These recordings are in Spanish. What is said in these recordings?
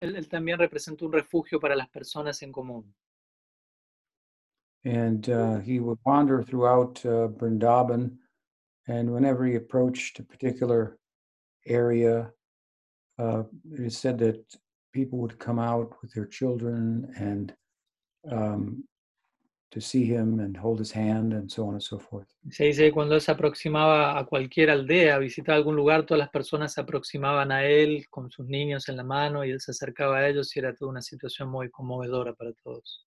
Él, él también un refugio para las personas en común. And uh, he would wander throughout uh, Vrindavan, and whenever he approached a particular area, uh, it is said that people would come out with their children and um, to see him and hold his hand and so on and so forth. Se dice que cuando él se aproximaba a cualquier aldea, visitaba algún lugar, todas las personas se aproximaban a él con sus niños en la mano y él se acercaba a ellos y era toda una situación muy conmovedora para todos.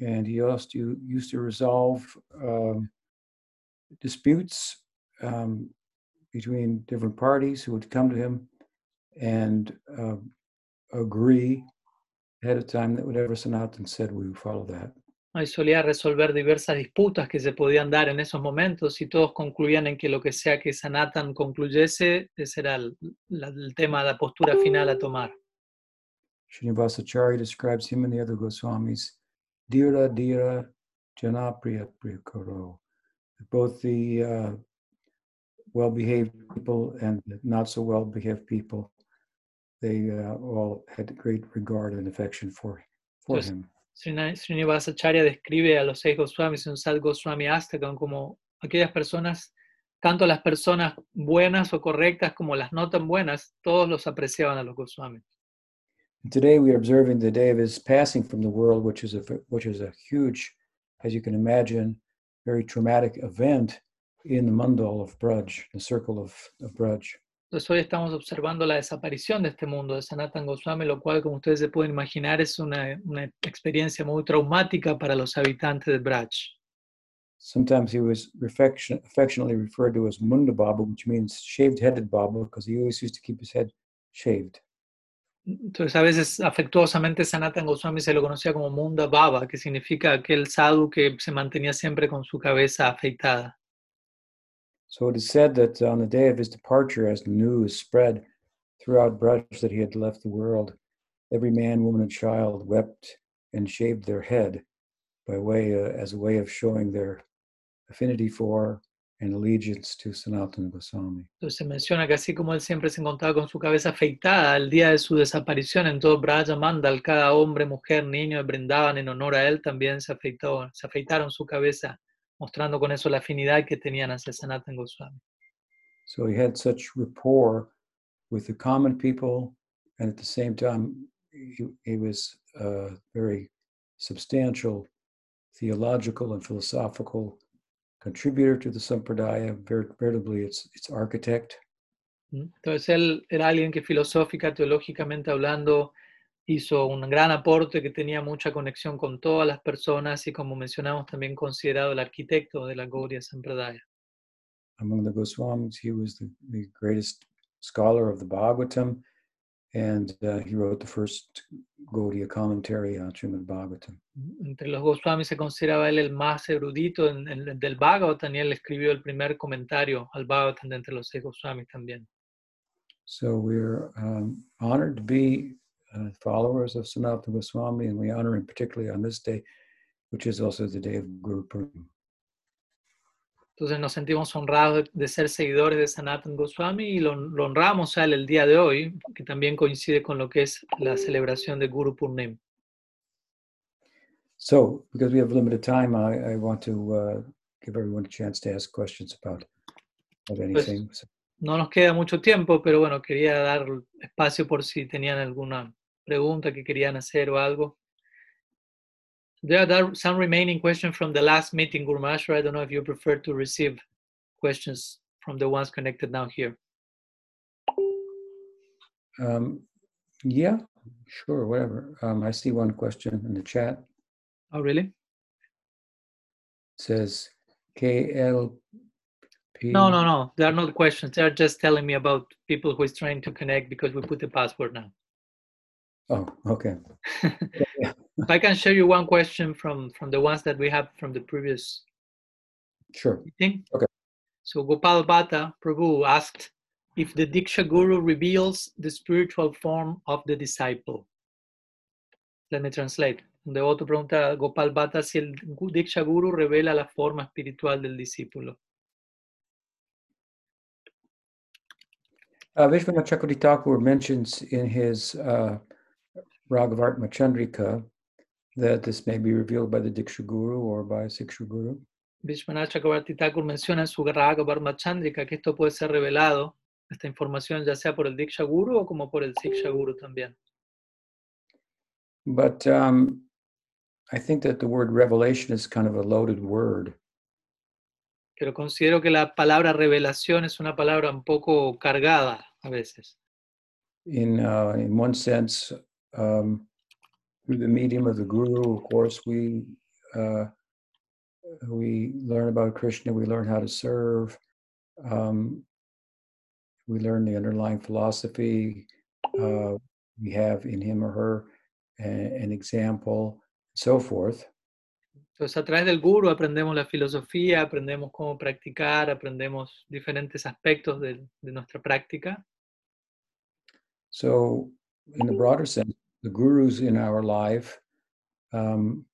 And he also used to resolve um, disputes um, between different parties who would come to him and uh, agree ahead of time that whatever Sanatan said, we would follow that. Y solía resolver diversas disputas que se podían dar en esos momentos y todos concluían en que lo que sea que Sanatan concluyese, ese era el, el tema, la postura final a tomar. Srinivasacharya describes him and the other Goswamis, Dira Dira Janapriya Priyakaro. Both the uh, well behaved people and the not so well behaved people, they uh, all had great regard and affection for, for him. Srinivasacharya describe a los seis Goswamis un Sat Goswami Astakam como aquellas personas, tanto las personas buenas o correctas como las no tan buenas, todos los apreciaban a los Goswamis. Today we are observing the day of his passing from the world, which is a which is a huge, as you can imagine, very traumatic event in the mandal of Braj, the circle of, of Braj. Entonces hoy estamos observando la desaparición de este mundo de Sanatan Goswami, lo cual, como ustedes se pueden imaginar, es una, una experiencia muy traumática para los habitantes de Braj. Sometimes he was affection, affectionately referred to as Munda Baba, which means shaved headed Baba, because he always used to keep his head shaved. Entonces a veces afectuosamente Sanatan Goswami se lo conocía como Munda Baba, que significa aquel sadhu que se mantenía siempre con su cabeza afeitada. So it is said that on the day of his departure, as the news spread throughout Braj that he had left the world, every man, woman, and child wept and shaved their head by way uh, as a way of showing their affinity for and allegiance to Sanatana Goswami. Entonces se menciona que así como él siempre se encontraba con su cabeza afeitada, el día de su desaparición en todo Braja Mandal, cada hombre, mujer, niño de Brindavan en honor a él también se, afeitó, se afeitaron su cabeza, mostrando con eso la afinidad que tenían hacia Sanatan Goswami. So he had such rapport with the common people, and at the same time, he, he was a very substantial theological and philosophical contributor to the Sampradaya, ver- veritably its, its architect. ¿Mm? Entonces él era alguien que filosófica, teológicamente hablando, hizo un gran aporte que tenía mucha conexión con todas las personas y como mencionamos también considerado el arquitecto de la Gaudiya Sampradaya. Among the Goswamis, he was the, the greatest scholar of the Bhagavatam, and uh, he wrote the first Gaudiya commentary on Srimad Bhagavatam. Entre los Goswamis se consideraba él el más erudito en- en- del Bhagavatam y él escribió el primer comentario al Bhagavatam de entre los seis Goswamis también. So we're um, honored to be uh, followers of Sanatana Goswami, and we honor him particularly on this day, which is also the day of Guru Purnima. Entonces nos sentimos honrados de, ser seguidores de Sanatan Goswami y lo, lo honramos a él el día de hoy, que también coincide con lo que es la celebración de Guru Purnima. So, because we have limited time, I, I want to uh, give everyone a chance to ask questions about, about anything. So, No nos queda mucho tiempo, pero bueno, quería dar espacio por si tenían alguna pregunta que querían hacer o algo. There are some remaining questions from the last meeting, Maharaj. I don't know if you prefer to receive questions from the ones connected now here. um, yeah, sure, whatever. Um, I see one question in the chat. Oh, really? It says KLP. No, no, no. They are not questions. They are just telling me about people who is trying to connect because we put the password now. Oh, okay. If I can share you one question from from the ones that we have from the previous Sure. meeting. Okay. So Gopal Bhatta Prabhu asked if the Diksha Guru reveals the spiritual form of the disciple. Let me translate. Un devoto pregunta Gopal Bhatta si el Diksha Guru revela la forma espiritual del discípulo. Uh, Vishwanath Chakravarti Thakur mentions in his uh, Raghavart Machandrika that this may be revealed by the Diksha Guru or by Siksha Guru. Vishwanath Chakrabarti Thakur menciona en su que esto puede ser revelado, esta información, ya sea por el Diksha Guru o como por el Siksha Guru también. But um, I think that the word revelation is kind of a loaded word. Pero considero que la palabra revelación es una palabra un poco cargada a veces. In, uh, in one sense, um, through the medium of the guru, of course, we uh, we learn about Krishna, we learn how to serve, um, we learn the underlying philosophy. Uh, we have in him or her a, an example, and so forth. Entonces, a través del guru aprendemos la filosofía, aprendemos cómo practicar, aprendemos diferentes aspectos de, de nuestra práctica. So, in the broader sense, the gurus in our life um,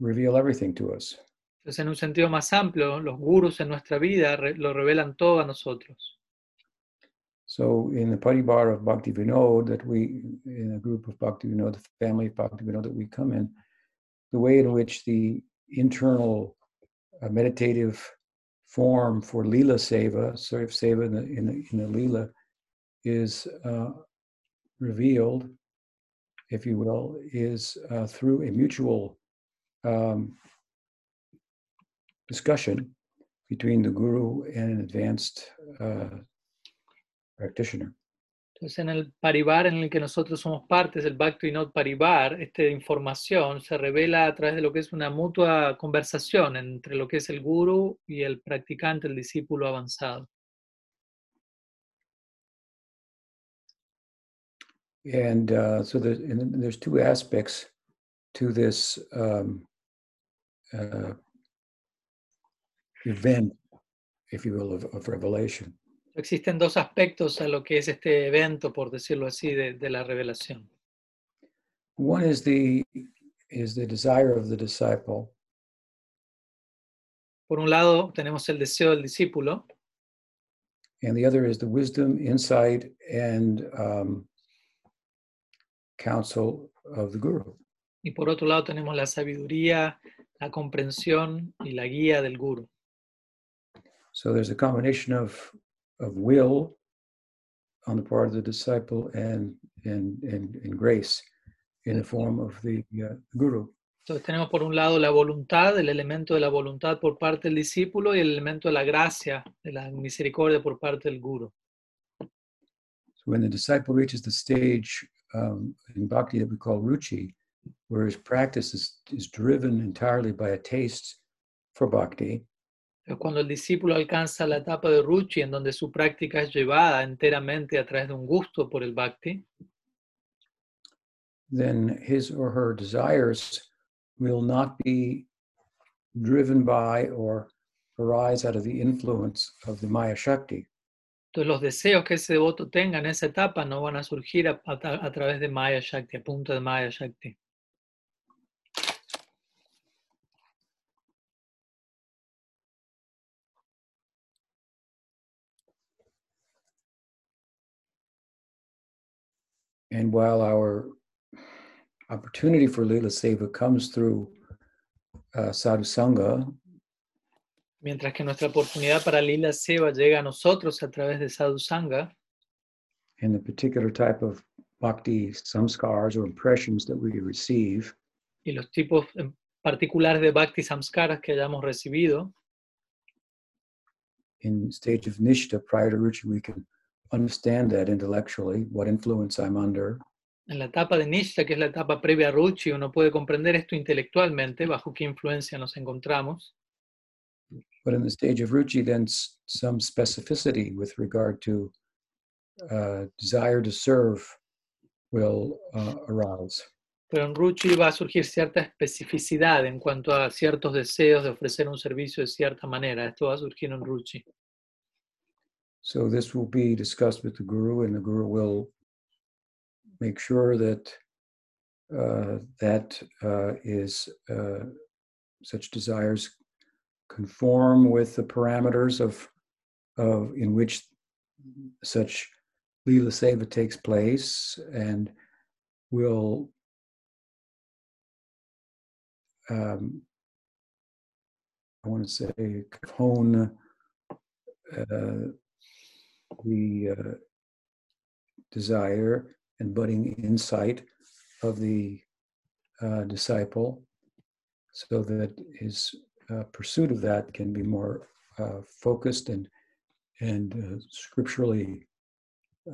reveal everything to us. Entonces, en un sentido más amplio, los gurus en nuestra vida re lo revelan todo a nosotros. So, in the Paribar of Bhakti Vinod, that we, in a group of Bhakti Vinod, the family of Bhakti Vinod that we come in, the way in which the internal uh, meditative form for Lila Seva, of Seva in the, in the, in the Lila, is uh, revealed, if you will, is uh, through a mutual um, discussion between the guru and an advanced uh, practitioner. Entonces, en el paribar en el que nosotros somos partes, el Bhakti Vinod Paribar, esta información se revela a través de lo que es una mutua conversación entre lo que es el guru y el practicante, el discípulo avanzado. And uh, so there's, and there's two aspects to this um, uh, event, if you will, of, of revelation. Existen dos aspectos a lo que es este evento, por decirlo así, de, de la revelación. One is the is the desire of the disciple, Por un lado, tenemos el deseo del discípulo and the other is the wisdom, insight, and um, counsel of the guru. y por otro lado tenemos la sabiduría, la comprensión y la guía del guru. So there's a combination of of will on the part of the disciple and and and, and grace in the form of the uh, guru. Entonces tenemos por un lado la voluntad, el elemento de la voluntad por parte del discípulo y el elemento de la gracia, de la misericordia por parte del guru. So when the disciple reaches the stage um, in bhakti that we call ruchi, where his practice is, is driven entirely by a taste for bhakti, Pero cuando el discípulo alcanza la etapa de Ruchi, en donde su práctica es llevada enteramente a través de un gusto por el Bhakti, then his or her desires will not be driven by or arise out of the influence of the Maya Shakti. Los deseos que ese devoto tenga en esa etapa no van a surgir a, través de Maya Shakti, a punta de Maya Shakti. And while our opportunity for Lila Seva comes through uh, Sadhu Sangha, Mientras que nuestra oportunidad para Lila Seva llega a nosotros a través de Sadhu Sangha, and the particular type of bhakti samskars or impressions that we receive, y los tipos particulares de Bhakti Samskaras que hayamos recibido, in stage of nishta prior to ruchi, we can understand that intellectually, what influence I'm under, en la etapa de Nishta, que es la etapa previa a Ruchi, uno puede comprender esto intelectualmente, bajo qué influencia nos encontramos. But in the stage of ruchi, then s- some specificity with regard to uh, desire to serve will uh, arise. Pero en Ruchi va a surgir cierta especificidad en cuanto a ciertos deseos de ofrecer un servicio de cierta manera. Esto va a surgir en Ruchi. So this will be discussed with the guru, and the guru will make sure that uh, that uh, is uh, such desires conform with the parameters of of in which such Lila Seva takes place and will um, I want to say hone uh, the uh, desire and budding insight of the uh, disciple so that his uh, pursuit of that can be more uh, focused and and uh, scripturally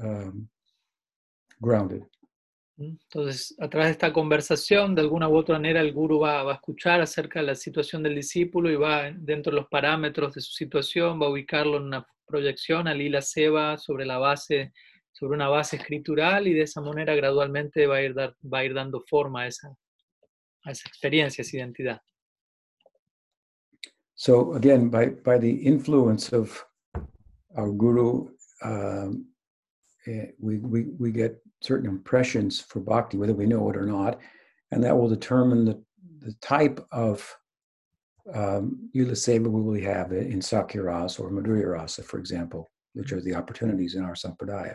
um, grounded. Entonces, a través de esta conversación, de alguna u otra manera, el guru va, va, a escuchar acerca de la situación del discípulo y va, dentro de los parámetros de su situación, va a ubicarlo en una proyección a Lila Seba sobre la base, sobre una base escritural y de esa manera gradualmente va a ir, dar, va a ir dando forma a esa, a esa experiencia, esa identidad. So again, by, by the influence of our guru, um, we, we, we get certain impressions for bhakti, whether we know it or not, and that will determine the, the type of um, Yulaseva we will have in Sakya or Madhurya Rasa, for example, which are the opportunities in our Sampradaya.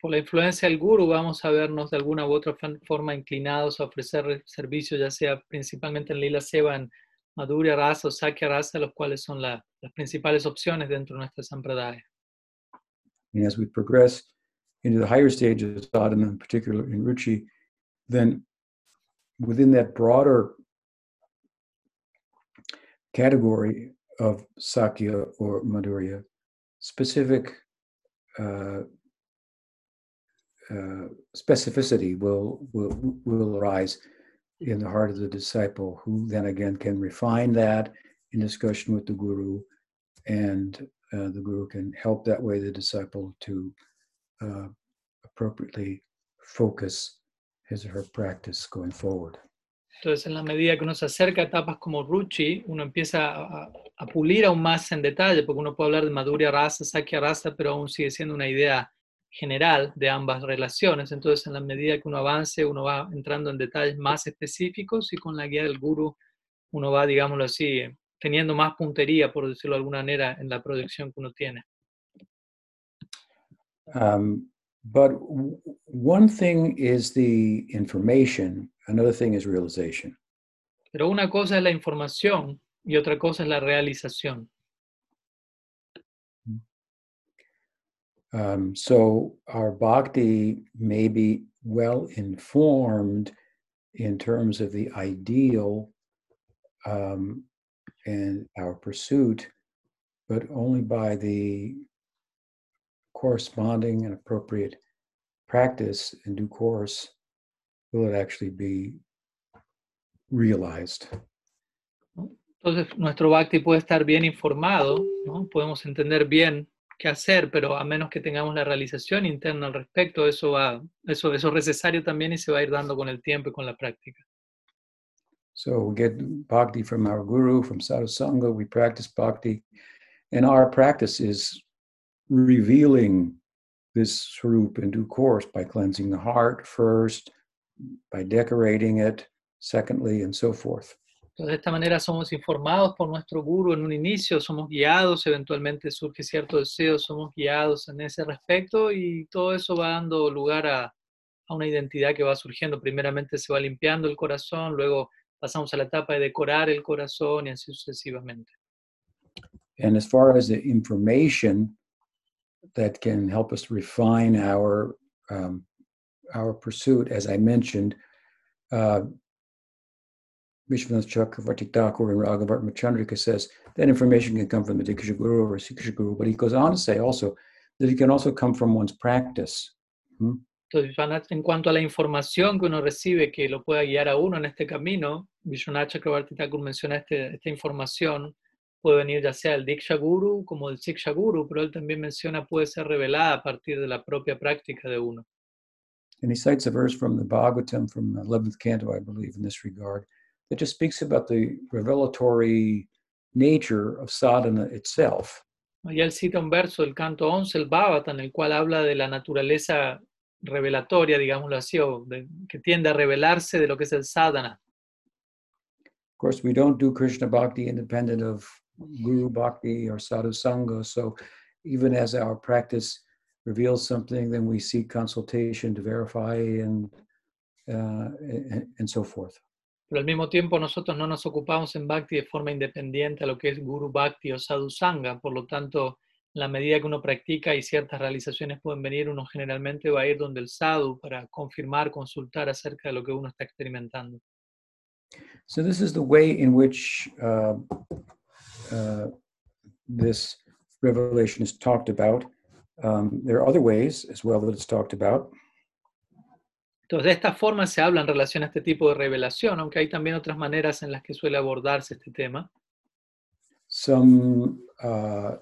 Por la influencia del guru vamos a vernos de alguna u otra forma inclinados a ofrecer servicios, ya sea principalmente en Lila Seva, en Madhurya Rasa o Sakya Rasa, los cuales son la, las principales opciones dentro de nuestra Sampradaya. And as we progress into the higher stages of sadhana, in particular in Ruchi, then within that broader category of Sakya or Madhurya, specific uh, uh, specificity will, will, will arise in the heart of the disciple, who then again can refine that in discussion with the guru, and uh, the guru can help that way the disciple to uh, appropriately focus his or her practice going forward. Entonces, en la medida que uno se acerca a etapas como Ruchi, uno empieza a, a, pulir aún más en detalle, porque uno puede hablar de Madhurya Rasa, Sakya Rasa, pero aún sigue siendo una idea general de ambas relaciones. Entonces, en la medida que uno avance, uno va entrando en detalles más específicos y con la guía del guru, uno va, digámoslo así, teniendo más puntería, por decirlo de alguna manera, en la proyección que uno tiene. Um, but one thing is the information, another thing is realization. Pero una cosa es la información y otra cosa es la realización. Um, so our bhakti may be well informed in terms of the ideal um, and our pursuit, but only by the corresponding and appropriate practice in due course will it actually be realized. Entonces, nuestro bhakti puede estar bien informado, ¿no? podemos entender bien qué hacer, pero a menos que tengamos la realización interna al respecto, eso, va, eso, eso es necesario también y se va a ir dando con el tiempo y con la práctica. So we get bhakti from our guru, from sadhu sangha, we practice bhakti, and our practice is revealing this swarup in due course by cleansing the heart first, by decorating it, secondly, and so forth. Entonces, de esta manera somos informados por nuestro guru en un inicio, somos guiados, eventualmente surge cierto deseo, somos guiados en ese respecto y todo eso va dando lugar a, a una identidad que va surgiendo. Primeramente se va limpiando el corazón, luego pasamos a la etapa de decorar el corazón y así sucesivamente. And as far as the information that can help us refine our um, our pursuit, as I mentioned, uh, Vishwanath Chakravarti Thakur and Raghavat Machandrika says that information can come from the Diksha Guru or Siksha Guru, but he goes on to say also that it can also come from one's practice. Hmm? Entonces, en cuanto a la información que uno recibe que lo pueda guiar a uno en este camino, Vishwanath Chakravarti Thakur menciona este, esta información, puede venir ya sea el Diksha Guru como el Siksha Guru, pero él también menciona puede ser revelada a partir de la propia práctica de uno. And he cites a verse from the Bhagavatam from the 11th canto, I believe, in this regard. That just speaks about the revelatory nature of sadhana itself. Y él cita un verso del canto 11, el Bhavata, en el cual habla de la naturaleza revelatoria, digámoslo así, o de, que tiende a revelarse de lo que es el sadhana. Of course, we don't do Krishna bhakti independent of Guru bhakti or sadhu sangha, so even as our practice reveals something, then we seek consultation to verify and, uh, and, and so forth. Pero al mismo tiempo nosotros no nos ocupamos en Bhakti de forma independiente a lo que es Guru Bhakti o Sadhu Sangha, por lo tanto, en la medida que uno practica y ciertas realizaciones pueden venir, uno generalmente va a ir donde el sadhu para confirmar, consultar acerca de lo que uno está experimentando. So this is the way in which uh, uh, this revelation is talked about. Um, there are other ways as well that it's talked about. Entonces, de esta forma se habla en relación a este tipo de revelación, aunque hay también otras maneras en las que suele abordarse este tema. Some uh,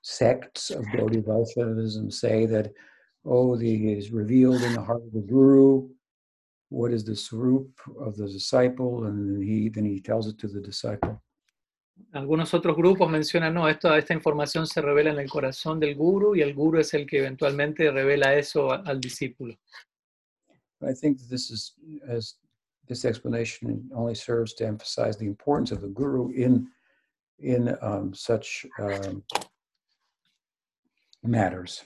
sects of Gaudiya Vaishnavism say that, oh, the is revealed in the heart of the guru. What is the swarup of the disciple? And he then he tells it to the disciple. Algunos otros grupos mencionan, no, esto, esta información se revela en el corazón del guru y el guru es el que eventualmente revela eso al discípulo. I think this is as this explanation only serves to emphasize the importance of the guru in in um, such um, matters.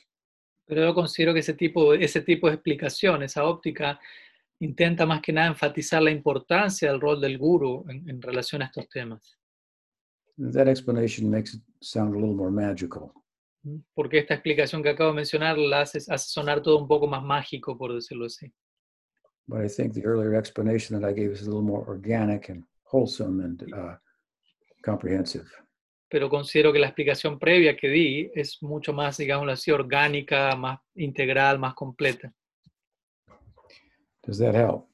Pero yo considero que ese tipo, ese tipo de explicación, esa óptica, intenta más que nada enfatizar la importancia del rol del guru en, en relación a estos temas. That explanation makes it sound a little more magical. Porque esta explicación que acabo de mencionar la hace, hace sonar todo un poco más mágico, por decirlo así. But I think the earlier explanation that I gave is a little more organic and wholesome and uh, comprehensive. Pero considero que la explicación previa que di es mucho más, digámoslo así, orgánica, más integral, más completa. Does that help?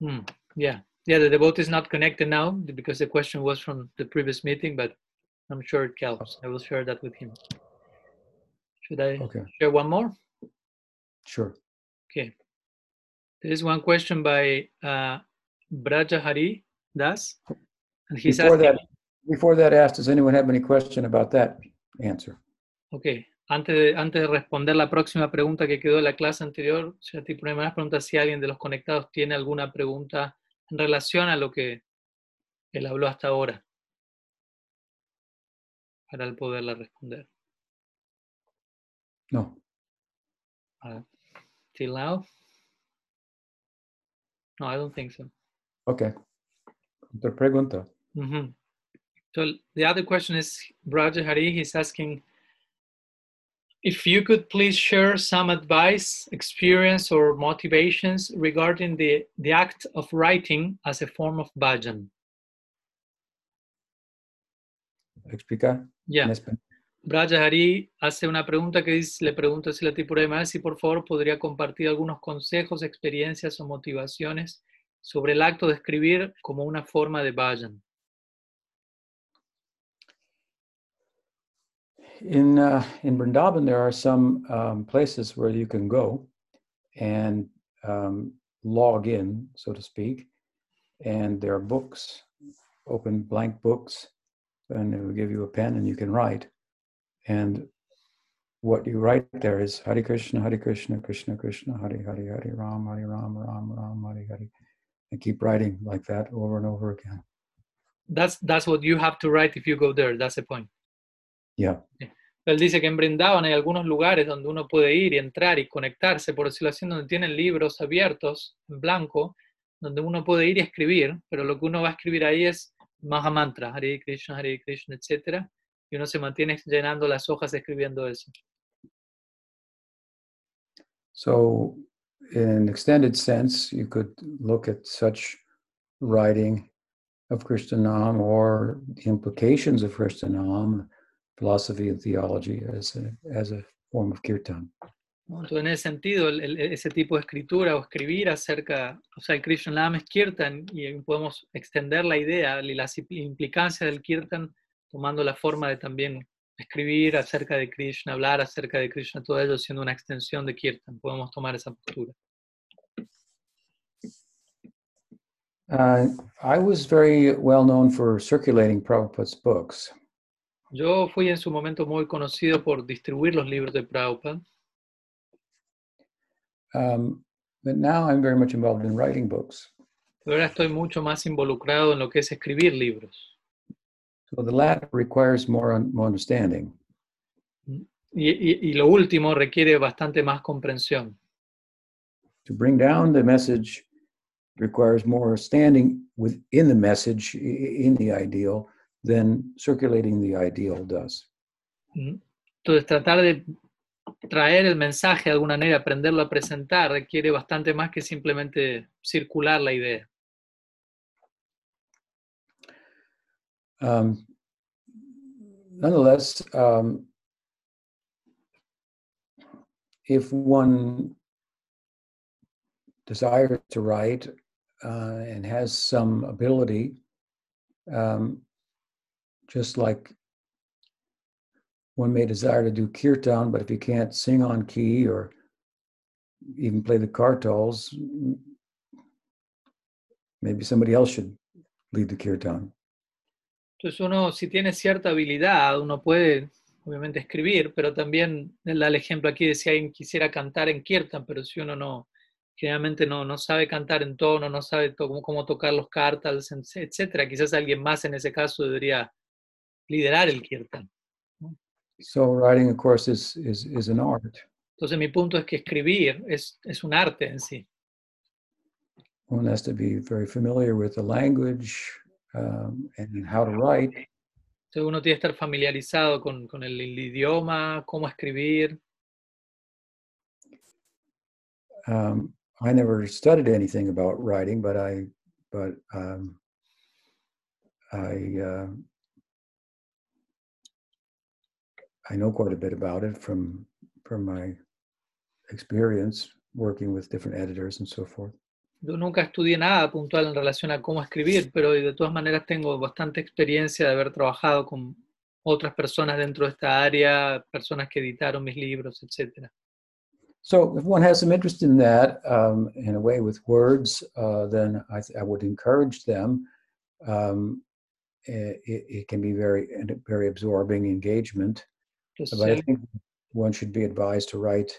Hmm, Yeah, yeah. The devotee is not connected now because the question was from the previous meeting, but I'm sure it helps. I will share that with him. Should I Okay, share one more? sure. Okay. There is one question by uh, Braja Hari Das, and he's Before asking. that, before that asked, does anyone have any question about that answer? Ok, antes de, antes de responder la próxima pregunta que quedó de la clase anterior, si te ponemos las preguntas si alguien de los conectados tiene alguna pregunta en relación a lo que él habló hasta ahora, para él poderla responder. No. Uh, till now? No, I don't think so. Okay. Otra pregunta. Mhm. So the other question is Braja Hari, he's asking if you could please share some advice, experience, or motivations regarding the, the act of writing as a form of bhajan. Explica. Yeah. en español. Braja Hari hace una pregunta que dice, le pregunta si la Tipurema si por favor podría compartir algunos consejos, experiencias o motivaciones sobre el acto de escribir como una forma de bhajan. In uh, in Vrindavan, there are some um, places where you can go and um, log in, so to speak, and there are books, open blank books, and it will give you a pen and you can write. And what you write there is Hare Krishna, Hare Krishna, Krishna Krishna, Hare Hare, Hare Ram, Hare Ram, Ram Ram, Hare Hare, and keep writing like that over and over again. That's, that's what you have to write if you go there, that's the point. Yeah. Él dice que en Brindavan hay algunos lugares donde uno puede ir y entrar y conectarse, por decirlo así, donde tienen libros abiertos, en blanco, donde uno puede ir y escribir, pero lo que uno va a escribir ahí es Mahamantra, Hare Krishna, Hare Krishna, etc. Y uno se mantiene llenando las hojas escribiendo eso. So, in an extended sense, you could look at such writing of Krishnanam or the implications of Krishnanam, philosophy and theology as a, as a form of kirtan. Entonces, en ese sentido, el- el- ese tipo de escritura o escribir acerca, o sea, el Krishna es Kirtan y podemos extender la idea y las impl- implicancias del Kirtan tomando la forma de también escribir acerca de Krishna, hablar acerca de Krishna, todo ello siendo una extensión de Kirtan. Podemos tomar esa postura. Uh, I was very well known for circulating Prabhupada's books. Yo fui en su momento muy conocido por distribuir los libros de Prabhupada, Um, but now I'm very much involved in writing books. pero ahora estoy mucho más involucrado en lo que es escribir libros. So the latter requires more, un- more understanding. Y, y- y lo último requiere bastante más comprensión. To bring down the message requires more standing within the message, in the ideal, than circulating the ideal does. ¿Mm? Entonces, tratar de traer el mensaje de alguna manera, aprenderlo a presentar, requiere bastante más que simplemente circular la idea. Um, nonetheless, um, if one desires to write uh, and has some ability, um, just like one may desire to do kirtan, but if you can't sing on key or even play the kartals, maybe somebody else should lead the kirtan. Entonces uno, si tiene cierta habilidad, uno puede obviamente escribir, pero también él da el ejemplo aquí de si alguien quisiera cantar en kirtan, pero si uno no, generalmente no, no sabe cantar en tono, no sabe to- cómo, cómo tocar los kartals, etcétera, quizás alguien más en ese caso debería liderar el kirtan. So writing, of course, is is is an art. Entonces mi punto es que escribir es, es un arte en sí. One has to be very familiar with the language um, and how to write. Entonces uno tiene que estar familiarizado con, con el, el idioma, cómo escribir. Um, I never studied anything about writing, but I but um, I uh, I know quite a bit about it from from my experience working with different editors and so forth. Yo nunca estudié nada puntual en relación a cómo escribir, pero de todas maneras tengo bastante experiencia de haber trabajado con otras personas dentro de esta área, personas que editaron mis libros, etc. So if one has some interest in that, um, in a way with words, uh, then I, I would encourage them. Um, it, it can be very, very absorbing engagement. Entonces, But I think one should be advised to write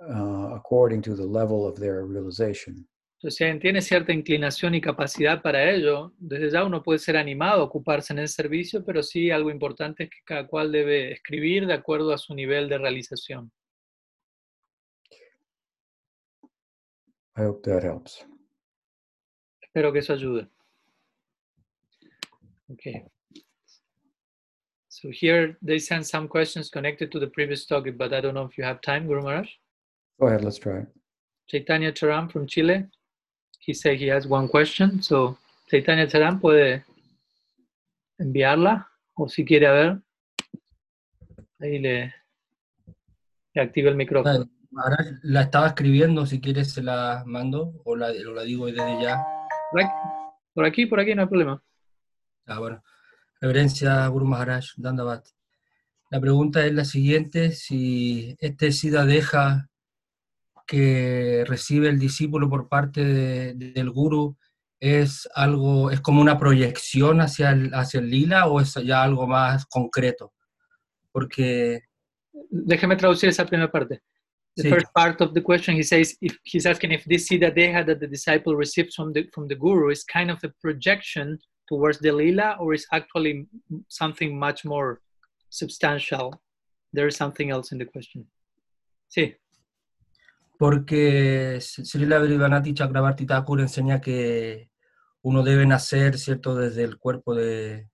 uh, according to the level of their realization. Entonces, si alguien tiene cierta inclinación y capacidad para ello, desde ya uno puede ser animado a ocuparse en el servicio, pero sí algo importante es que cada cual debe escribir de acuerdo a su nivel de realización. I hope that helps. Espero que eso ayude. Okay. So here they sent some questions connected to the previous topic, but I don't know if you have time, Guru Maharaj. Go ahead, let's try it. Chaitanya Charam from Chile. He said he has one question. So Chaitanya Charam puede enviarla o si quiere a ver, ahí le, le activa el micrófono. Ahora la estaba escribiendo, si quieres se la mando o la, o la digo desde ya. Por aquí, por aquí, por aquí no hay problema. Ah, bueno. Reverencia Guru Maharaj, Dandavat. La pregunta es la siguiente, si este SIDA deja que recibe el discípulo por parte de- del Guru, ¿es algo, es como una proyección hacia el, hacia el lila o es ya algo más concreto? Porque Déjeme traducir esa primera parte. The Sí. first part of the question, he says, if he's asking if this siddha deha that the disciple receives from the from the guru is kind of a projection towards the lila, or is actually something much more substantial. There is something else in the question. Sí, porque Srila Vrivanati Chakrabarti Thakur enseña que uno debe nacer, ¿cierto?, desde el cuerpo de,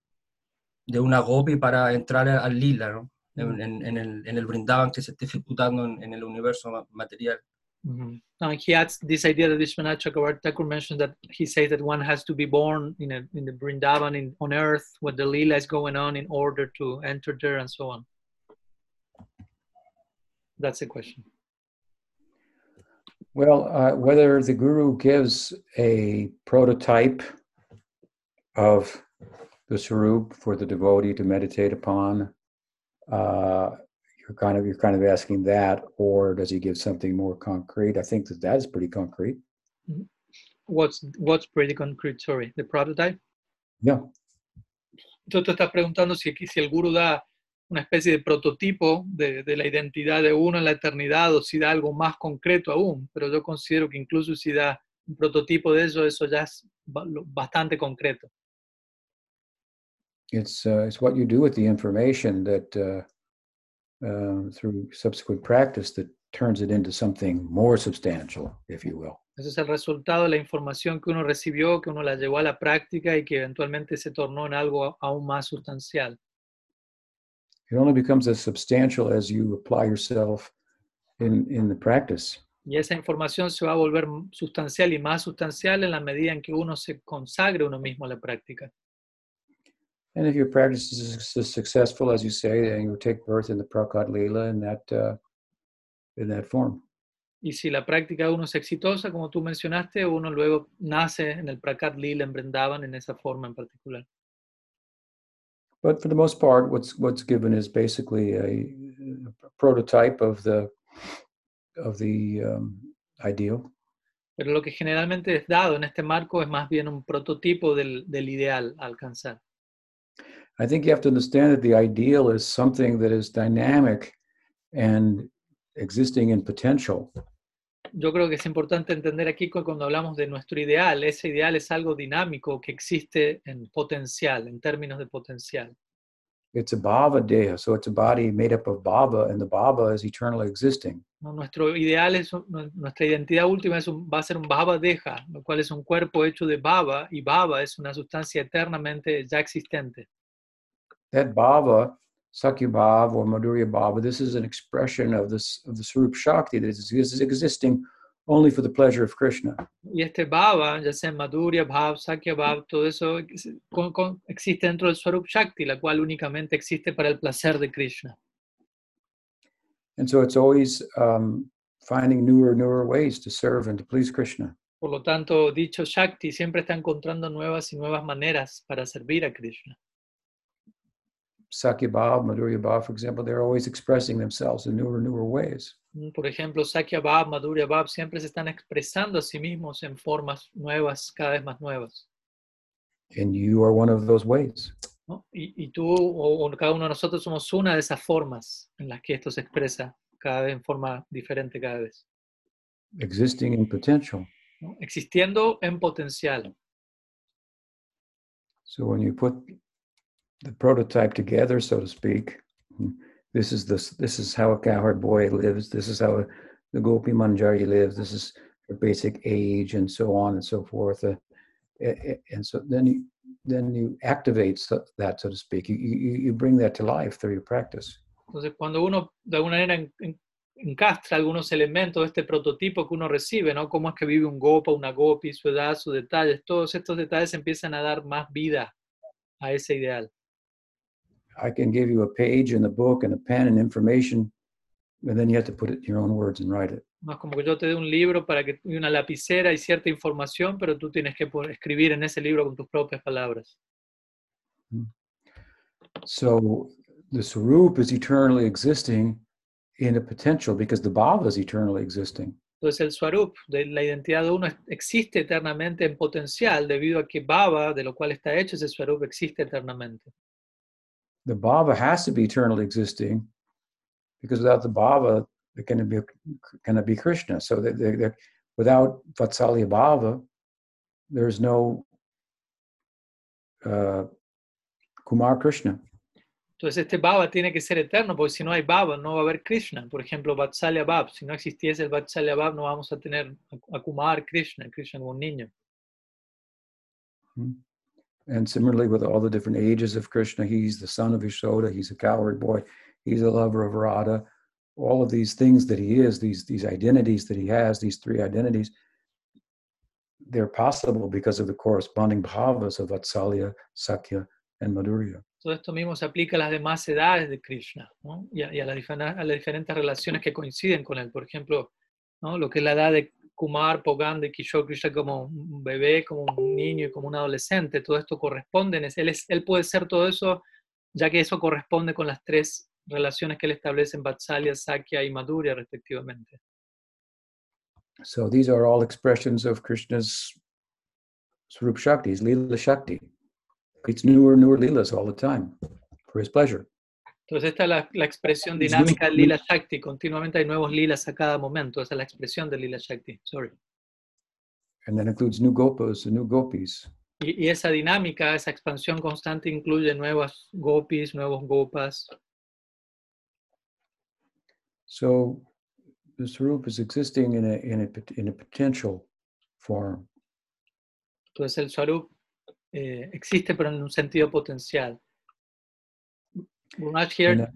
de una gopi para entrar al lila, ¿no? En, en- en el, en el Vrindavan que se esté ejecutando en, en el universo ma- material. Mhm. Now he adds this idea that Vishwanath Chakravarti Thakur mentioned that he says that one has to be born in a in the Vrindavan in, on earth where the lila is going on in order to enter there and so on. That's the question. Well, uh, whether the guru gives a prototype of the Sarup for the devotee to meditate upon, uh, you're kind of you're kind of asking that, or does he give something more concrete? I think that that is pretty concrete. What's what's pretty concrete? Sorry, the prototype. Yeah. Tú estás preguntando si, si el guru da una especie de prototipo de, de la identidad de uno en la eternidad o si da algo más concreto aún, pero yo considero que incluso si da un prototipo de eso, eso ya es bastante concreto. It's uh, it's what you do with the information that uh, uh, through subsequent practice that turns it into something more substantial, if you will. Ese es el resultado de la información que uno recibió, que uno la llevó a la práctica y que eventualmente se tornó en algo aún más sustancial. It only becomes as substantial as you apply yourself in, in the practice. Y esa información se va a volver sustancial y más sustancial en la medida en que uno se consagre uno mismo a la práctica. And if your practice is su- successful, as you say, then you take birth in the Prakat Leela in that, uh, in that form. Y si la práctica de uno es exitosa, como tú mencionaste, uno luego nace en el Prakat Lila en Brindavan en esa forma en particular. But for the most part, what's what's given is basically a, a prototype of the of the um, ideal. Pero lo que generalmente es dado en este marco es más bien un prototipo del, del ideal a alcanzar. I think you have to understand that the ideal is something that is dynamic and existing in potential. Yo creo que es importante entender aquí que cuando hablamos de nuestro ideal, ese ideal es algo dinámico que existe en potencial, en términos de potencial. It's a bhava deha, so it's a body made up of bhava, and the bhava is eternally existing. Nuestro ideal es, nuestra identidad última es un- va a ser un bhava deja, lo cual es un cuerpo hecho de bhava, y bhava es una sustancia eternamente ya existente. That bhava, Sakya bhava or Madhurya bhava, this is an expression of this of the Swarup Shakti that is, is existing only for the pleasure of Krishna. Y este bhava, ya sea Madhurya Bhav, Sakya Bhav, todo eso con- con- existe dentro del Swarup Shakti, la cual únicamente existe para el placer de Krishna. And so it's always um, finding newer, newer ways to serve and to please Krishna. Por lo tanto, dicho Shakti siempre está encontrando nuevas y nuevas maneras para servir a Krishna. Sakya Bhav, Madhurya Bhav, for example, they're always expressing themselves in newer, newer ways. Mm, Por ejemplo, Sakya Bhav, Madhurya Bhav siempre se están expresando a sí mismos en formas nuevas, cada vez más nuevas. And you are one of those ways. ¿no? Y, y tú o, o cada uno de nosotros somos una de esas formas en las que esto se expresa cada vez en forma diferente cada vez. existing in potential. ¿no? Existiendo en potencial. So when you put the prototype together, so to speak, this is this this is how a cowherd boy lives. This is how the Gopi Manjari lives. This is her basic age, and so on and so forth. Uh, a- a- and so then you then you activate so- that, so to speak. You, you you bring that to life through your practice. Entonces, cuando uno de alguna manera en- en- encastra algunos elementos de este prototipo que uno recibe, ¿no? Cómo es que vive un gopa, una gopi, su edad, sus detalles, todos estos detalles empiezan a dar más vida a ese ideal. I can give you a page in the book and a pen and information, and then you have to put it in your own words and write it. Es como que yo te dé un libro para que y una lapicera y cierta información, pero tú tienes que escribir en ese libro con tus propias palabras. Mm-hmm. So the Swarup is eternally existing in a potential because the Bhava is eternally existing. Entonces el Swarup, de la identidad de uno, existe eternamente en potencial debido a que Baba, de lo cual está hecho ese Swarup, existe eternamente. The Bhava has to be eternally existing because without the Bhava, there cannot be, cannot be Krishna. So that they they without Vatsalya Bhava, there's no uh, Kumar Krishna. Entonces este Baba tiene que ser eterno, porque si no hay Baba, no va a haber Krishna. Por ejemplo, Vatsalya Bab, si no existiese el Vatsalya Bab, no vamos a tener a Kumar Krishna, Krishna como un niño. And similarly, with all the different ages of Krishna, he's the son of Yashoda, he's a cowherd boy, he's a lover of Radha. All of these things that he is, these these identities that he has, these three identities, they're possible because of the corresponding bhavas of Vatsalya, Sakya, and Madhurya. Todo esto mismo se aplica a las demás edades de Krishna ¿no? y, a, y a diferen- a las diferentes relaciones que coinciden con él. Por ejemplo, ¿no? lo que es la edad de Kumar, Pogan, de Kishore como un bebé, como un niño y como un adolescente. Todo esto corresponde. Él, es- él puede ser todo eso, ya que eso corresponde con las tres relaciones que él establece en Vatsalya, Sakya y Madhurya, respectivamente. So these are all expressions of Krishna's Swarup Shakti, his Leela Shakti. It's newer, newer Leelas all the time for his pleasure. Entonces, esta es la, la expresión Es dinámica del Lila Shakti. Continuamente hay nuevos lilas a cada momento. Esa es la expresión del Lila Shakti. Sorry. And that includes new gopas and new gopis. Y, y esa dinámica, esa expansión constante incluye nuevas gopis, nuevos gopas. So the Swarup is existing in a, in a, in a potential form. Entonces el Swarup eh, existe pero en un sentido potencial. Gurunaj here, And, uh,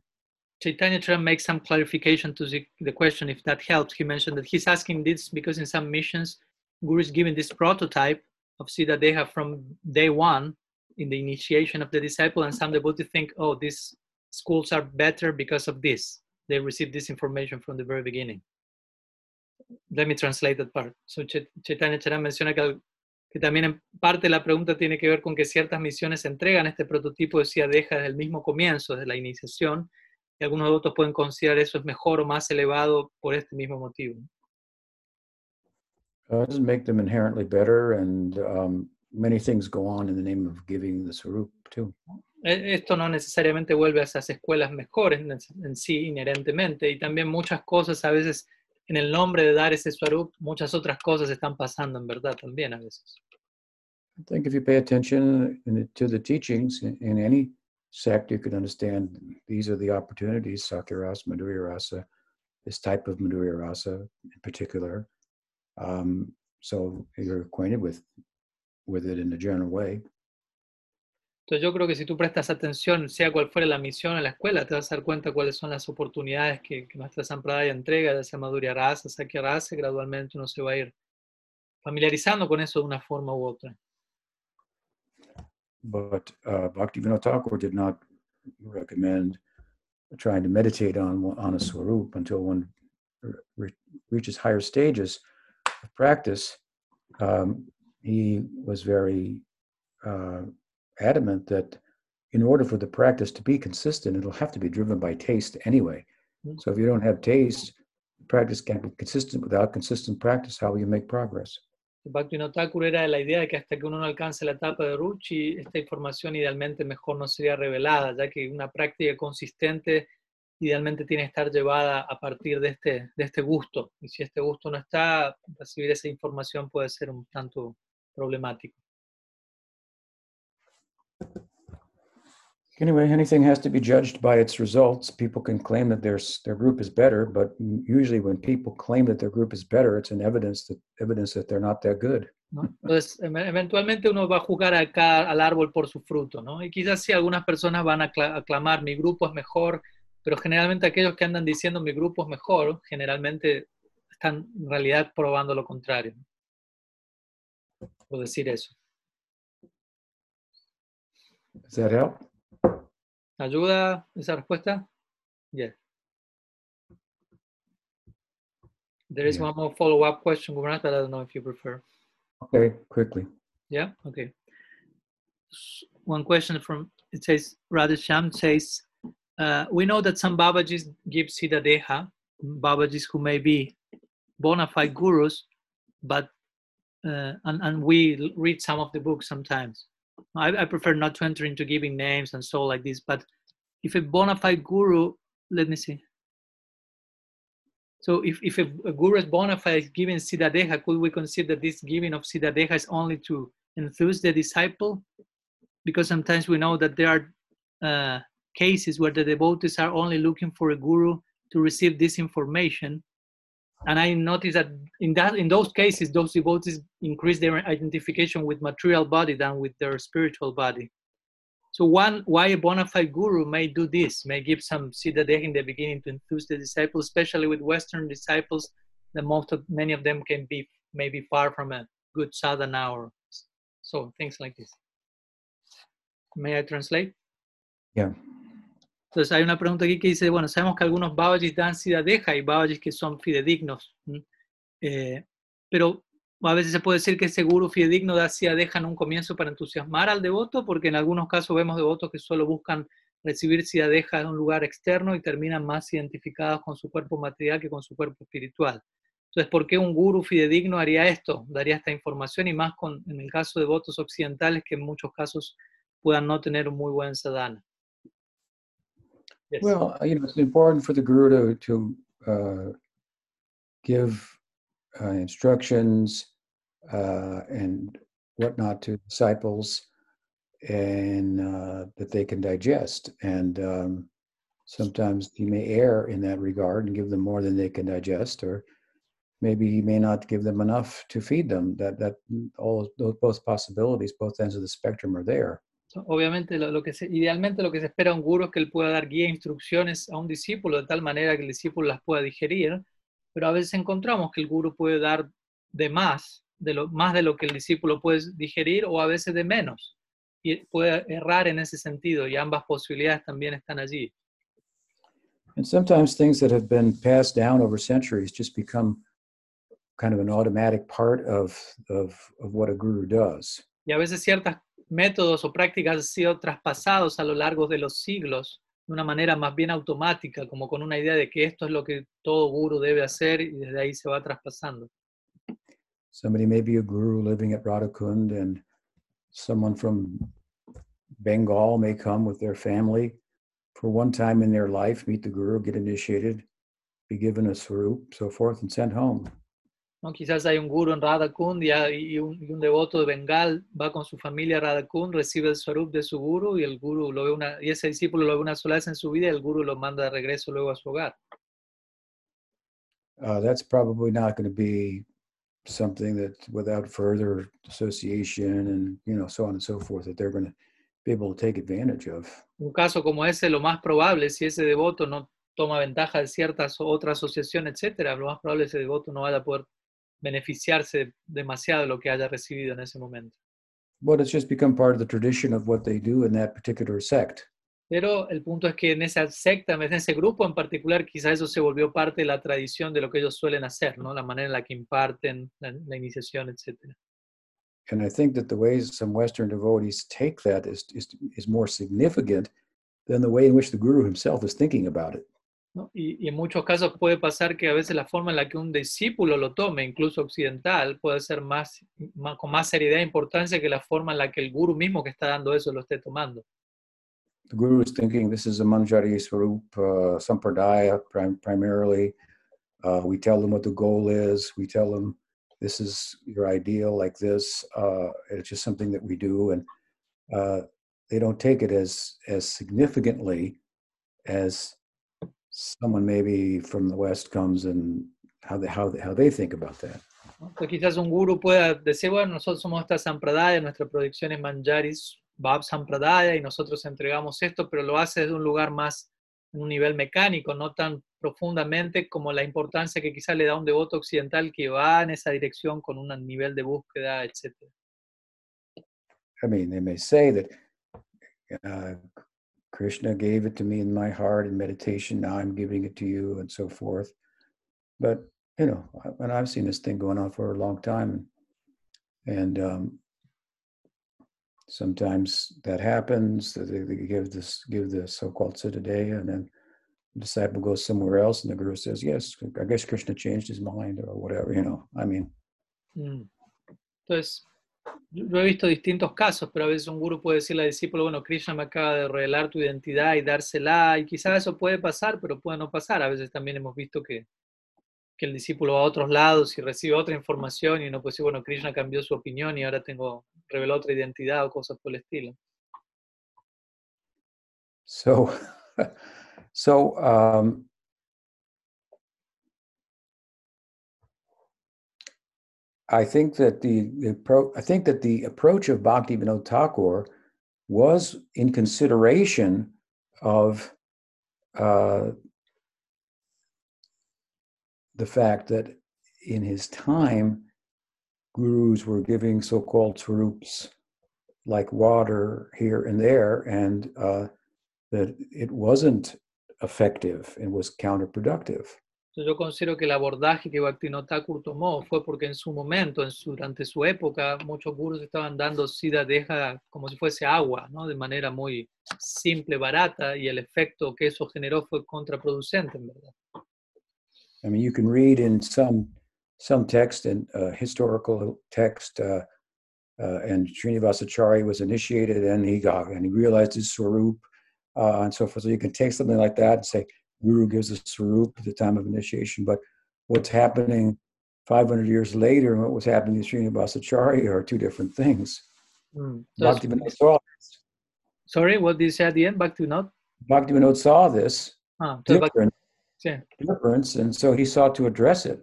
Chaitanya Charan makes some clarification to the, the question if that helps. He mentioned that he's asking this because in some missions, Guru is giving this prototype of Siddha Deha from day one in the initiation of the disciple, and some devotees think, oh, these schools are better because of this. They received this information from the very beginning. Let me translate that part. So Chaitanya Charan menciona que, que también en parte la pregunta tiene que ver con que ciertas misiones entregan este prototipo de Siddha Deha desde el mismo comienzo, desde la iniciación, y algunos otros pueden considerar eso es mejor o más elevado por este mismo motivo. Uh, it doesn't make them inherently better, and um, many things go on in the name of giving the Swarup too. E- Esto no necesariamente vuelve a esas escuelas mejores en sí inherentemente, y también muchas cosas a veces en el nombre de dar ese swarup, muchas otras cosas están pasando en verdad también a veces. I think if you pay attention to the teachings in, any sect, you could understand these are the opportunities, Sakya Rasa, Madhurya Rasa, this type of Madhurya Rasa in particular. Um, so you're acquainted with with it in a general way. Entonces yo creo que si tú prestas atención, sea cual fuera la misión en la escuela, te vas a dar cuenta cuáles son las oportunidades que, que nuestra Sampradaya entrega, ya sea Rasa, y gradualmente uno se va a ir familiarizando con eso de una forma u otra. But uh, Bhaktivinoda Thakur did not recommend trying to meditate on on a swarup until one re- reaches higher stages of practice. Um, he was very uh, adamant that in order for the practice to be consistent, it'll have to be driven by taste anyway. Mm. So if you don't have taste, practice can't be consistent. Without consistent practice, how will you make progress? Bhaktivinoda era la idea de que hasta que uno no alcance la etapa de Ruchi, esta información idealmente mejor no sería revelada, ya que una práctica consistente idealmente tiene que estar llevada a partir de este, de este gusto. Y si este gusto no está, recibir esa información puede ser un tanto problemático. Anyway, anything has to be judged by its results. People can claim that their their group is better, but usually when people claim that their group is better, it's an evidence that evidence that they're not that good. Entonces, em- eventualmente uno va a juzgar acá al árbol por su fruto, ¿no? Y quizás sí algunas personas van a cla- a clamar mi grupo es mejor, pero generalmente aquellos que andan diciendo mi grupo es mejor, generalmente están en realidad probando lo contrario. ¿no? Por decir eso. Does that help? ¿Ayuda esa respuesta? Yeah. There is Yeah. one more follow-up question, Gurnath, but I don't know if you prefer. Okay, quickly. Yeah. Okay. One question from it says Radhesham says, uh, we know that some Babajis give Siddha Deha, Babajis who may be bona fide gurus, but uh, and and we read some of the books sometimes. I, I prefer not to enter into giving names and so like this, but if a bona fide guru, let me see. So if, if a, a guru is bona fide giving Siddha Deha, could we consider this giving of Siddha Deha is only to enthuse the disciple? Because sometimes we know that there are uh, cases where the devotees are only looking for a guru to receive this information. And I noticed that in that in those cases, those devotees increase their identification with material body than with their spiritual body. So one why a bona fide guru may do this, may give some siddhadehi in the beginning to enthuse the disciples, especially with Western disciples, that most of many of them can be maybe far from a good sadhana or so things like this. May I translate? Yeah. Entonces hay una pregunta aquí que dice, bueno, sabemos que algunos babajis dan siddha deja y babajis que son fidedignos. Eh, pero a veces se puede decir que ese guru fidedigno da siddha deja en un comienzo para entusiasmar al devoto, porque en algunos casos vemos devotos que solo buscan recibir siddha deja en un lugar externo y terminan más identificados con su cuerpo material que con su cuerpo espiritual. Entonces, ¿por qué un guru fidedigno haría esto? Daría esta información y más con, en el caso de devotos occidentales que en muchos casos puedan no tener un muy buen sadhana. Yes. Well, you know, it's important for the guru to to uh, give uh, instructions uh, and whatnot to disciples, and uh, that they can digest. And um, sometimes he may err in that regard and give them more than they can digest, or maybe he may not give them enough to feed them. That that all those both possibilities, both ends of the spectrum are there. Obviamente, lo, lo que se, idealmente lo que se espera de un guru es que él pueda dar guía e instrucciones a un discípulo de tal manera que el discípulo las pueda digerir, pero a veces encontramos que el guru puede dar de más, de lo, más de lo que el discípulo puede digerir o a veces de menos. Y puede errar en ese sentido y ambas posibilidades también están allí. And sometimes things that have been passed down over centuries just become kind of an automatic part of, of, of what a guru does. Y a veces ciertos métodos o prácticas han sido traspasados a lo largo de los siglos de una manera más bien automática, como con una idea de que esto es lo que todo guru debe hacer y desde ahí se va traspasando. Somebody may be a guru living at Radhakund, and someone from Bengal may come with their family for one time in their life, meet the guru, get initiated, be given a swarup, so forth, and sent home. ¿No? Quizás hay un guru en Radhakund y, hay- y un, y un devoto de Bengal va con su familia a Radhakund, recibe el swarup de su guru y el guru lo ve una, y ese discípulo lo ve una sola vez en su vida y el guru lo manda de regreso luego a su hogar. Uh, that's probably not going to be something that, without further association and you know so on and so forth, that they're going to be able to take advantage of. Un caso como ese, lo más probable, si ese devoto no toma ventaja de ciertas otra asociación, etcétera, lo más probable es que ese devoto no vaya a poder beneficiarse demasiado de lo que haya recibido en ese momento. But it's just become part of the tradition of what they do in that particular sect. Pero el punto es que en esa secta, en ese grupo en particular, quizás eso se volvió parte de la tradición de lo que ellos suelen hacer, ¿no? La manera en la que imparten la, la iniciación, etcétera. And I think that the ways some Western devotees take that is, is, is more significant than the way in which the guru himself is thinking about it. ¿No? Y, y en muchos casos puede pasar que a veces la forma en la que un discípulo lo tome, incluso occidental, puede ser más, más- con más seriedad e importancia que la forma en la que el guru mismo que está dando eso lo esté tomando. The guru is thinking this is a Manjari Swarup uh, Sampradaya prim- primarily. Uh, we tell them what the goal is. We tell them this is your ideal, like this. Uh, it's just something that we do, and uh, they don't take it as as significantly as someone maybe from the West comes and how they how they, how they think about that. quizás un guru pueda decir, bueno, nosotros somos esta Sampradaya, nuestra producción es Manjaris, Bab Sampradaya, y nosotros entregamos esto, pero lo hace desde un lugar más, en un nivel mecánico, no tan profundamente como la importancia que quizás le da un devoto occidental que va en esa dirección con un nivel de búsqueda, etc. I mean, they may say that uh, Krishna gave it to me in my heart in meditation. Now I'm giving it to you, and so forth. But you know, and I've seen this thing going on for a long time, and, um, sometimes that happens. that They, they give this, give the so-called siddhadeya, and then the disciple goes somewhere else, and the guru says, "Yes, I guess Krishna changed his mind, or whatever." You know, I mean, Mm. Entonces, yo he visto distintos casos, pero a veces un guru puede decirle al discípulo, bueno, Krishna me acaba de revelar tu identidad y dársela, y quizás eso puede pasar, pero puede no pasar. A veces también hemos visto que, que el discípulo va a otros lados y recibe otra información y uno puede decir, bueno, Krishna cambió su opinión y ahora tengo, reveló otra identidad o cosas por el estilo. So, so um, I think that the, the appro- I think that the approach of Bhakti Vinod Thakur was in consideration of uh, the fact that in his time, gurus were giving so-called swarups like water here and there, and uh, that it wasn't effective and was counterproductive. Yo considero que el abordaje que Bhaktivinoda Thakur tomó fue porque en su momento, en su, durante su época, muchos gurus estaban dando sida deja como si fuese agua, ¿no? de manera muy simple, barata, y el efecto que eso generó fue contraproducente, en verdad. I mean, you can read in some some text and uh, historical text, uh, uh, and Srinivasacharya was initiated, and he got and he realized his swarup, uh, and so forth. So you can take something like that and say, Guru gives a swarup at the time of initiation, but what's happening 500 years later and what was happening to Srinivasacharya are two different things. Mm. Bhakti Entonces, Vinod saw sorry, what did you say at the end? Bhaktivinoda? Bhaktivinoda saw this Ah, entonces, Bhakti- different, sí. difference, and so he sought to address it.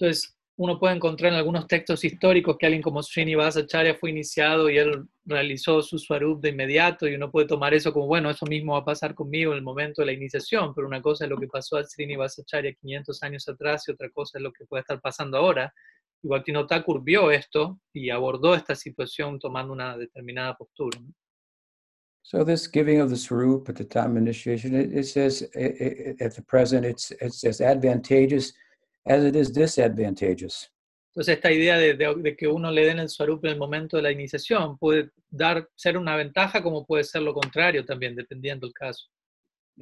Entonces, uno puede encontrar en algunos textos históricos que alguien como Srinivasa Acharya fue iniciado y él realizó su swarup de inmediato y uno puede tomar eso como, bueno, eso mismo va a pasar conmigo en el momento de la iniciación, pero una cosa es lo que pasó al Srinivasa Acharya 500 años atrás y otra cosa es lo que puede estar pasando ahora. Bhaktivinoda Thakur vio esto y abordó esta situación tomando una determinada postura. ¿no? So this giving of the swarup at the time of initiation, it, it says i- i- at the present, it's it's as advantageous as it is disadvantageous. Entonces, esta idea de, de- de que uno le den el swarup en el momento de la iniciación puede dar, ser una ventaja como puede ser lo contrario también, dependiendo del caso.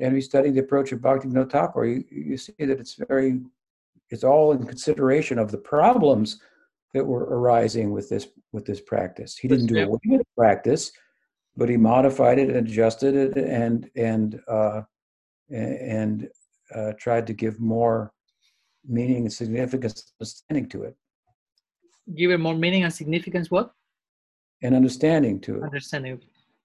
And we study the approach of Bhaktivinoda Thakur. You, you see that it's very, it's all in consideration of the problems that were arising with this with this practice. He didn't do away with the practice, but he modified it and adjusted it and and uh, and uh, tried to give more meaning and significance understanding to it Give it more meaning and significance, what? and understanding to it. Understanding.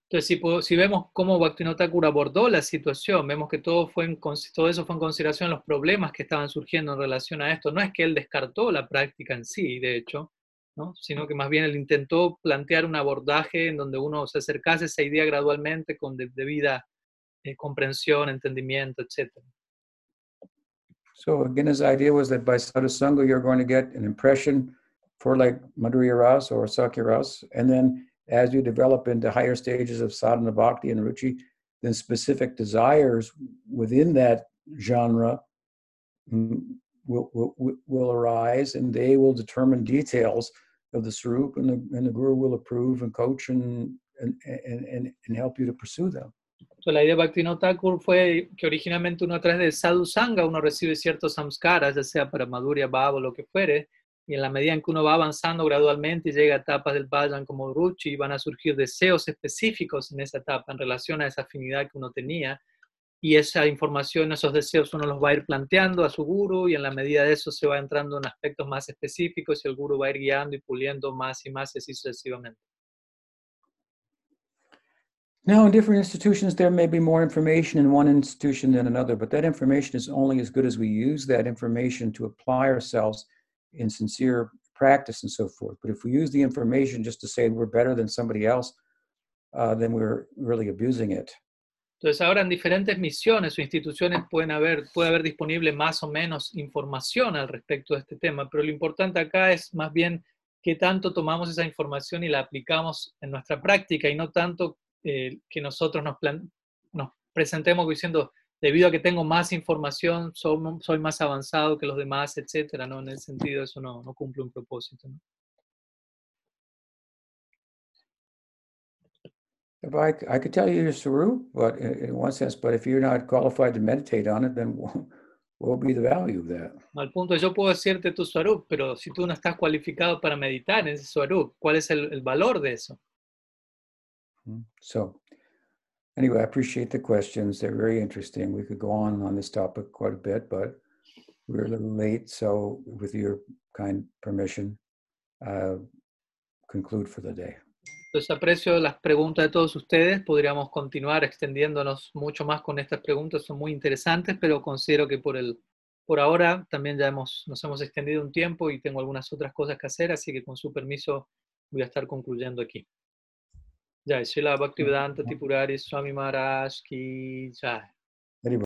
Entonces, si, si vemos cómo Bhaktivinoda Thakur abordó la situación, vemos que todo, fue en, todo eso fue en consideración los problemas que estaban surgiendo en relación a esto. No es que él descartó la práctica en sí, de hecho, ¿no? sino que más bien él intentó plantear un abordaje en donde uno se acercase a esa idea gradualmente con de- debida eh, comprensión, entendimiento, etc. So again, his idea was that by sadhusanga you're going to get an impression for like Madhurya Ras or Sakya Ras, and then as you develop into higher stages of sadhana bhakti and ruchi, then specific desires within that genre mm, will, will, will- arise, and they will determine details of the sarup, and the, and the guru will approve and coach and, and, and, and help you to pursue them. La idea de Bhaktivinoda Thakur fue que originalmente uno a través de sadhu sangha uno recibe ciertos samskaras, ya sea para Madhurya Bhava lo que fuere, y en la medida en que uno va avanzando gradualmente y llega a etapas del Bhajan como Ruchi, van a surgir deseos específicos en esa etapa en relación a esa afinidad que uno tenía, y esa información, esos deseos uno los va a ir planteando a su guru, y en la medida de eso se va entrando en aspectos más específicos y el guru va a ir guiando y puliendo más y más y así sucesivamente. Now, in different institutions, there may be more information in one institution than another, but that information is only as good as we use that information to apply ourselves in sincere practice and so forth. But if we use the information just to say we're better than somebody else, uh, then we're really abusing it. Entonces ahora en diferentes misiones o instituciones pueden haber, puede haber disponible más o menos información al respecto de este tema, pero lo importante acá es más bien qué tanto tomamos esa información y la aplicamos en nuestra práctica y no tanto eh, que nosotros nos, plan- nos presentemos diciendo, debido a que tengo más información, soy, soy más avanzado que los demás, etcétera, ¿no? En ese sentido eso no, no cumple un propósito. ¿no? If I, I could tell you your sarup, but in, one sense, but if you're not qualified to meditate on it, then what will be the value of that? Al punto yo puedo decirte tu swarup, pero si tú no estás cualificado para meditar en ese swarup, ¿cuál es el- el valor de eso? Mm, So, anyway, I appreciate the questions. They're very interesting. We could go on on this topic quite a bit, but we're a little late. So, with your kind permission, uh, conclude for the day. Entonces aprecio las preguntas de todos ustedes. Podríamos continuar extendiéndonos mucho más con estas preguntas, son muy interesantes, pero considero que por, el, por ahora también ya hemos, nos hemos extendido un tiempo y tengo algunas otras cosas que hacer, así que con su permiso voy a estar concluyendo aquí. जय शिला भक्ति वेदांत हाँ। त्रिपुरारी स्वामी महाराज की जय।